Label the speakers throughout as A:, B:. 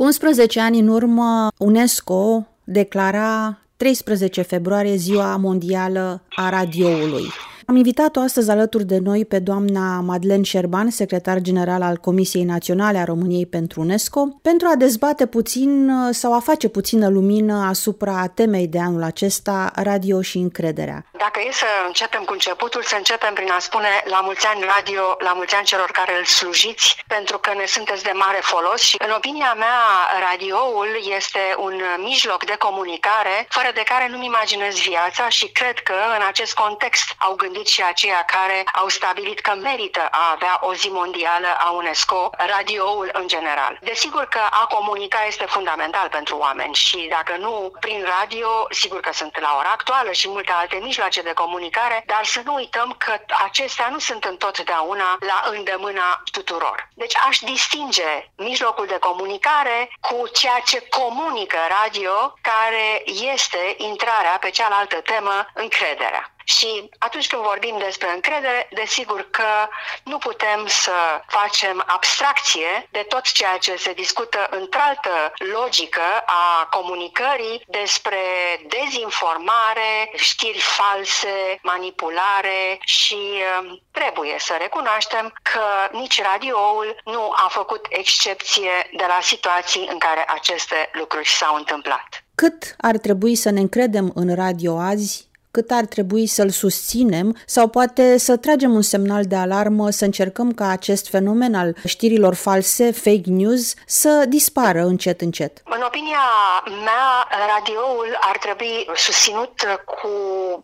A: Cu 11 ani în urmă, UNESCO declara 13 februarie Ziua Mondială a Radioului. Am invitat-o astăzi alături de noi pe doamna Madeleine Șerban, secretar general al Comisiei Naționale a României pentru UNESCO, pentru a dezbate puțin sau a face puțină lumină asupra temei de anul acesta, radio și încrederea.
B: Dacă e să începem cu începutul, să începem prin a spune la mulți ani radio, la mulți ani celor care îl slujiți, pentru că ne sunteți de mare folos și în opinia mea radioul este un mijloc de comunicare fără de care nu-mi imaginez viața și cred că în acest context au gândit gândit și aceia care au stabilit că merită a avea o zi mondială a UNESCO, radioul în general. Desigur că a comunica este fundamental pentru oameni și dacă nu prin radio, sigur că sunt la ora actuală și multe alte mijloace de comunicare, dar să nu uităm că acestea nu sunt întotdeauna la îndemâna tuturor. Deci aș distinge mijlocul de comunicare cu ceea ce comunică radio, care este intrarea pe cealaltă temă, încrederea. Și atunci când vorbim despre încredere, desigur că nu putem să facem abstracție de tot ceea ce se discută într-altă logică a comunicării despre dezinformare, știri false, manipulare și um, trebuie să recunoaștem că nici radioul nu a făcut excepție de la situații în care aceste lucruri s-au întâmplat.
A: Cât ar trebui să ne încredem în radio azi cât ar trebui să-l susținem sau poate să tragem un semnal de alarmă, să încercăm ca acest fenomen al știrilor false, fake news, să dispară încet, încet?
B: În opinia mea, radioul ar trebui susținut cu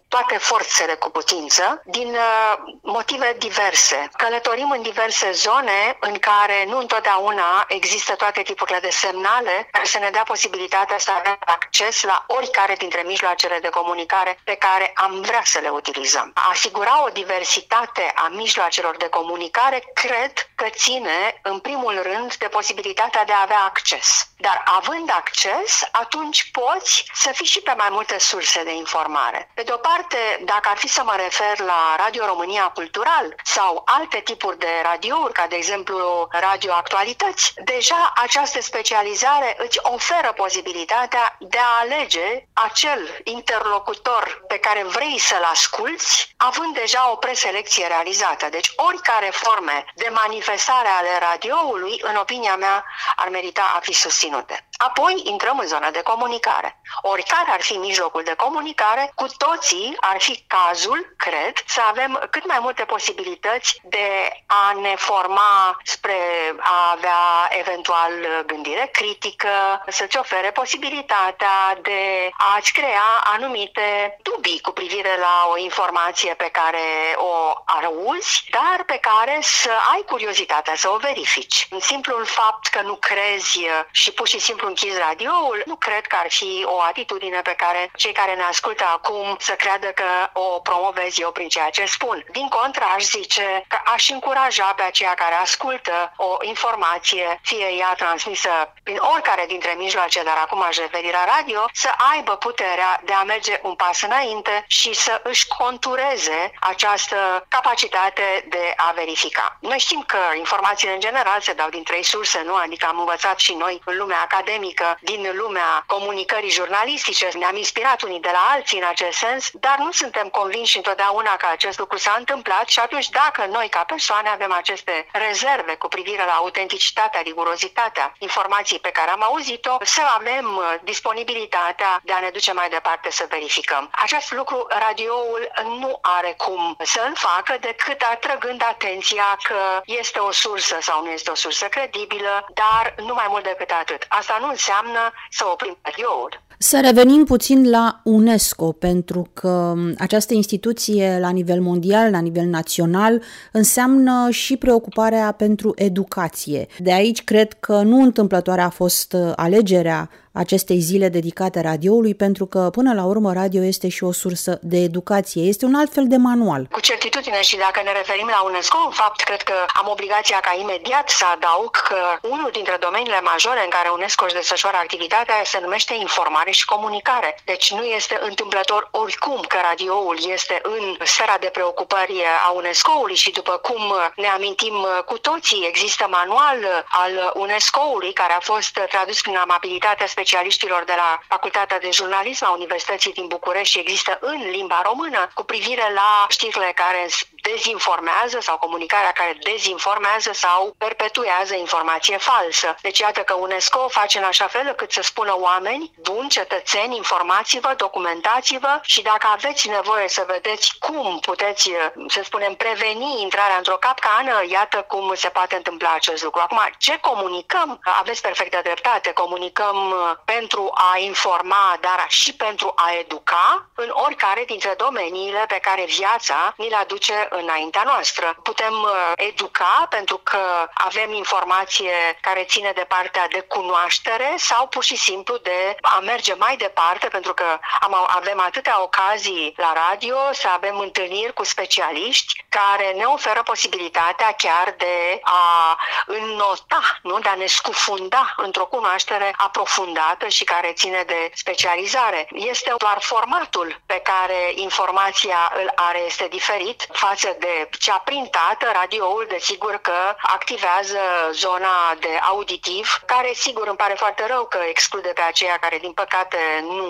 B: toate forțele cu putință, din uh, motive diverse. Călătorim în diverse zone în care nu întotdeauna există toate tipurile de semnale care să ne dea posibilitatea să avem acces la oricare dintre mijloacele de comunicare pe care care am vrea să le utilizăm. A asigura o diversitate a mijloacelor de comunicare cred că ține în primul rând de posibilitatea de a avea acces. Dar având acces, atunci poți să fii și pe mai multe surse de informare. Pe de o parte, dacă ar fi să mă refer la Radio România Cultural sau alte tipuri de radiouri, ca de exemplu Radio Actualități, deja această specializare îți oferă posibilitatea de a alege acel interlocutor pe care vrei să-l asculți, având deja o preselecție realizată. Deci oricare forme de manifestare ale radioului, în opinia mea, ar merita a fi susținute. Apoi intrăm în zona de comunicare. Oricare ar fi mijlocul de comunicare, cu toții ar fi cazul, cred, să avem cât mai multe posibilități de a ne forma spre a avea eventual gândire critică, să-ți ofere posibilitatea de a-ți crea anumite dubii cu privire la o informație pe care o auzi, dar pe care să ai curiozitatea să o verifici. În simplul fapt că nu crezi și pur și simplu închizi radioul, nu cred că ar fi o atitudine pe care cei care ne ascultă acum să creadă că o promovez eu prin ceea ce spun. Din contră, aș zice că aș încuraja pe aceia care ascultă o informație, fie ea transmisă prin oricare dintre mijloace, dar acum aș referi la radio, să aibă puterea de a merge un pas înainte și să își contureze această capacitate de a verifica. Noi știm că informațiile în general se dau din trei surse, nu? Adică am învățat și noi în lumea academică, din lumea comunicării jurnalistice, ne-am inspirat unii de la alții în acest sens, dar nu suntem convinși întotdeauna că acest lucru s-a întâmplat și atunci dacă noi ca persoane avem aceste rezerve cu privire la autenticitatea, rigurozitatea informației pe care am auzit-o, să avem disponibilitatea de a ne duce mai departe să verificăm. Acest lucru radioul nu are cum să îl facă decât atrăgând atenția că este o sursă sau nu este o sursă credibilă, dar nu mai mult decât atât. Asta nu înseamnă să oprim radioul.
A: Să revenim puțin la UNESCO, pentru că această instituție la nivel mondial, la nivel național, înseamnă și preocuparea pentru educație. De aici cred că nu întâmplătoare a fost alegerea acestei zile dedicate radioului, pentru că până la urmă radio este și o sursă de educație, este un alt fel de manual.
B: Cu certitudine și dacă ne referim la UNESCO, în fapt, cred că am obligația ca imediat să adaug că unul dintre domeniile majore în care UNESCO își desfășoară activitatea se numește informare și comunicare. Deci nu este întâmplător oricum că radioul este în sfera de preocupări a UNESCO-ului și după cum ne amintim cu toții, există manual al UNESCO-ului care a fost tradus prin amabilitatea specialiștilor de la Facultatea de Jurnalism a Universității din București și există în limba română cu privire la știrile care dezinformează sau comunicarea care dezinformează sau perpetuează informație falsă. Deci iată că UNESCO face în așa fel cât să spună oameni, buni cetățeni, informați-vă, documentați-vă și dacă aveți nevoie să vedeți cum puteți, să spunem, preveni intrarea într-o capcană, iată cum se poate întâmpla acest lucru. Acum, ce comunicăm? Aveți perfectă dreptate, comunicăm pentru a informa, dar și pentru a educa în oricare dintre domeniile pe care viața ni le aduce înaintea noastră. Putem uh, educa pentru că avem informație care ține de partea de cunoaștere sau pur și simplu de a merge mai departe pentru că am, avem atâtea ocazii la radio să avem întâlniri cu specialiști care ne oferă posibilitatea chiar de a înnota, nu? de a ne scufunda într-o cunoaștere aprofundată și care ține de specializare. Este doar formatul pe care informația îl are este diferit față față de cea printată, radioul desigur că activează zona de auditiv, care sigur îmi pare foarte rău că exclude pe aceia care din păcate nu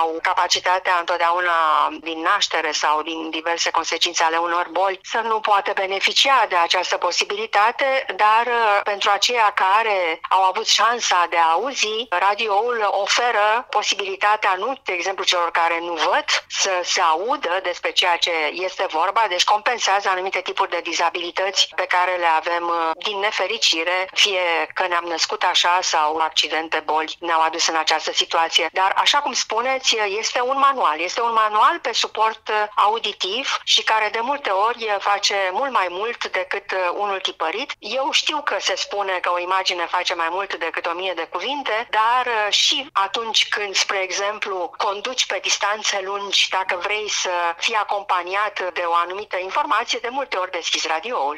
B: au capacitatea întotdeauna din naștere sau din diverse consecințe ale unor boli să nu poată beneficia de această posibilitate, dar uh, pentru aceia care au avut șansa de a auzi, radioul oferă posibilitatea nu, de exemplu, celor care nu văd, să se audă despre ceea ce este vorba, deci compensează anumite tipuri de dizabilități pe care le avem uh, din nefericire, fie că ne-am născut așa sau accidente, boli ne-au adus în această situație. Dar, așa cum spuneți, este un manual. Este un manual pe suport uh, auditiv și care de multe ori face mult mai mult decât uh, unul tipărit. Eu știu că se spune că o imagine face mai mult decât o mie de cuvinte, dar și atunci când, spre exemplu, conduci pe distanțe lungi, dacă vrei să fii acompaniat de o anumită informație, de multe ori deschizi radioul.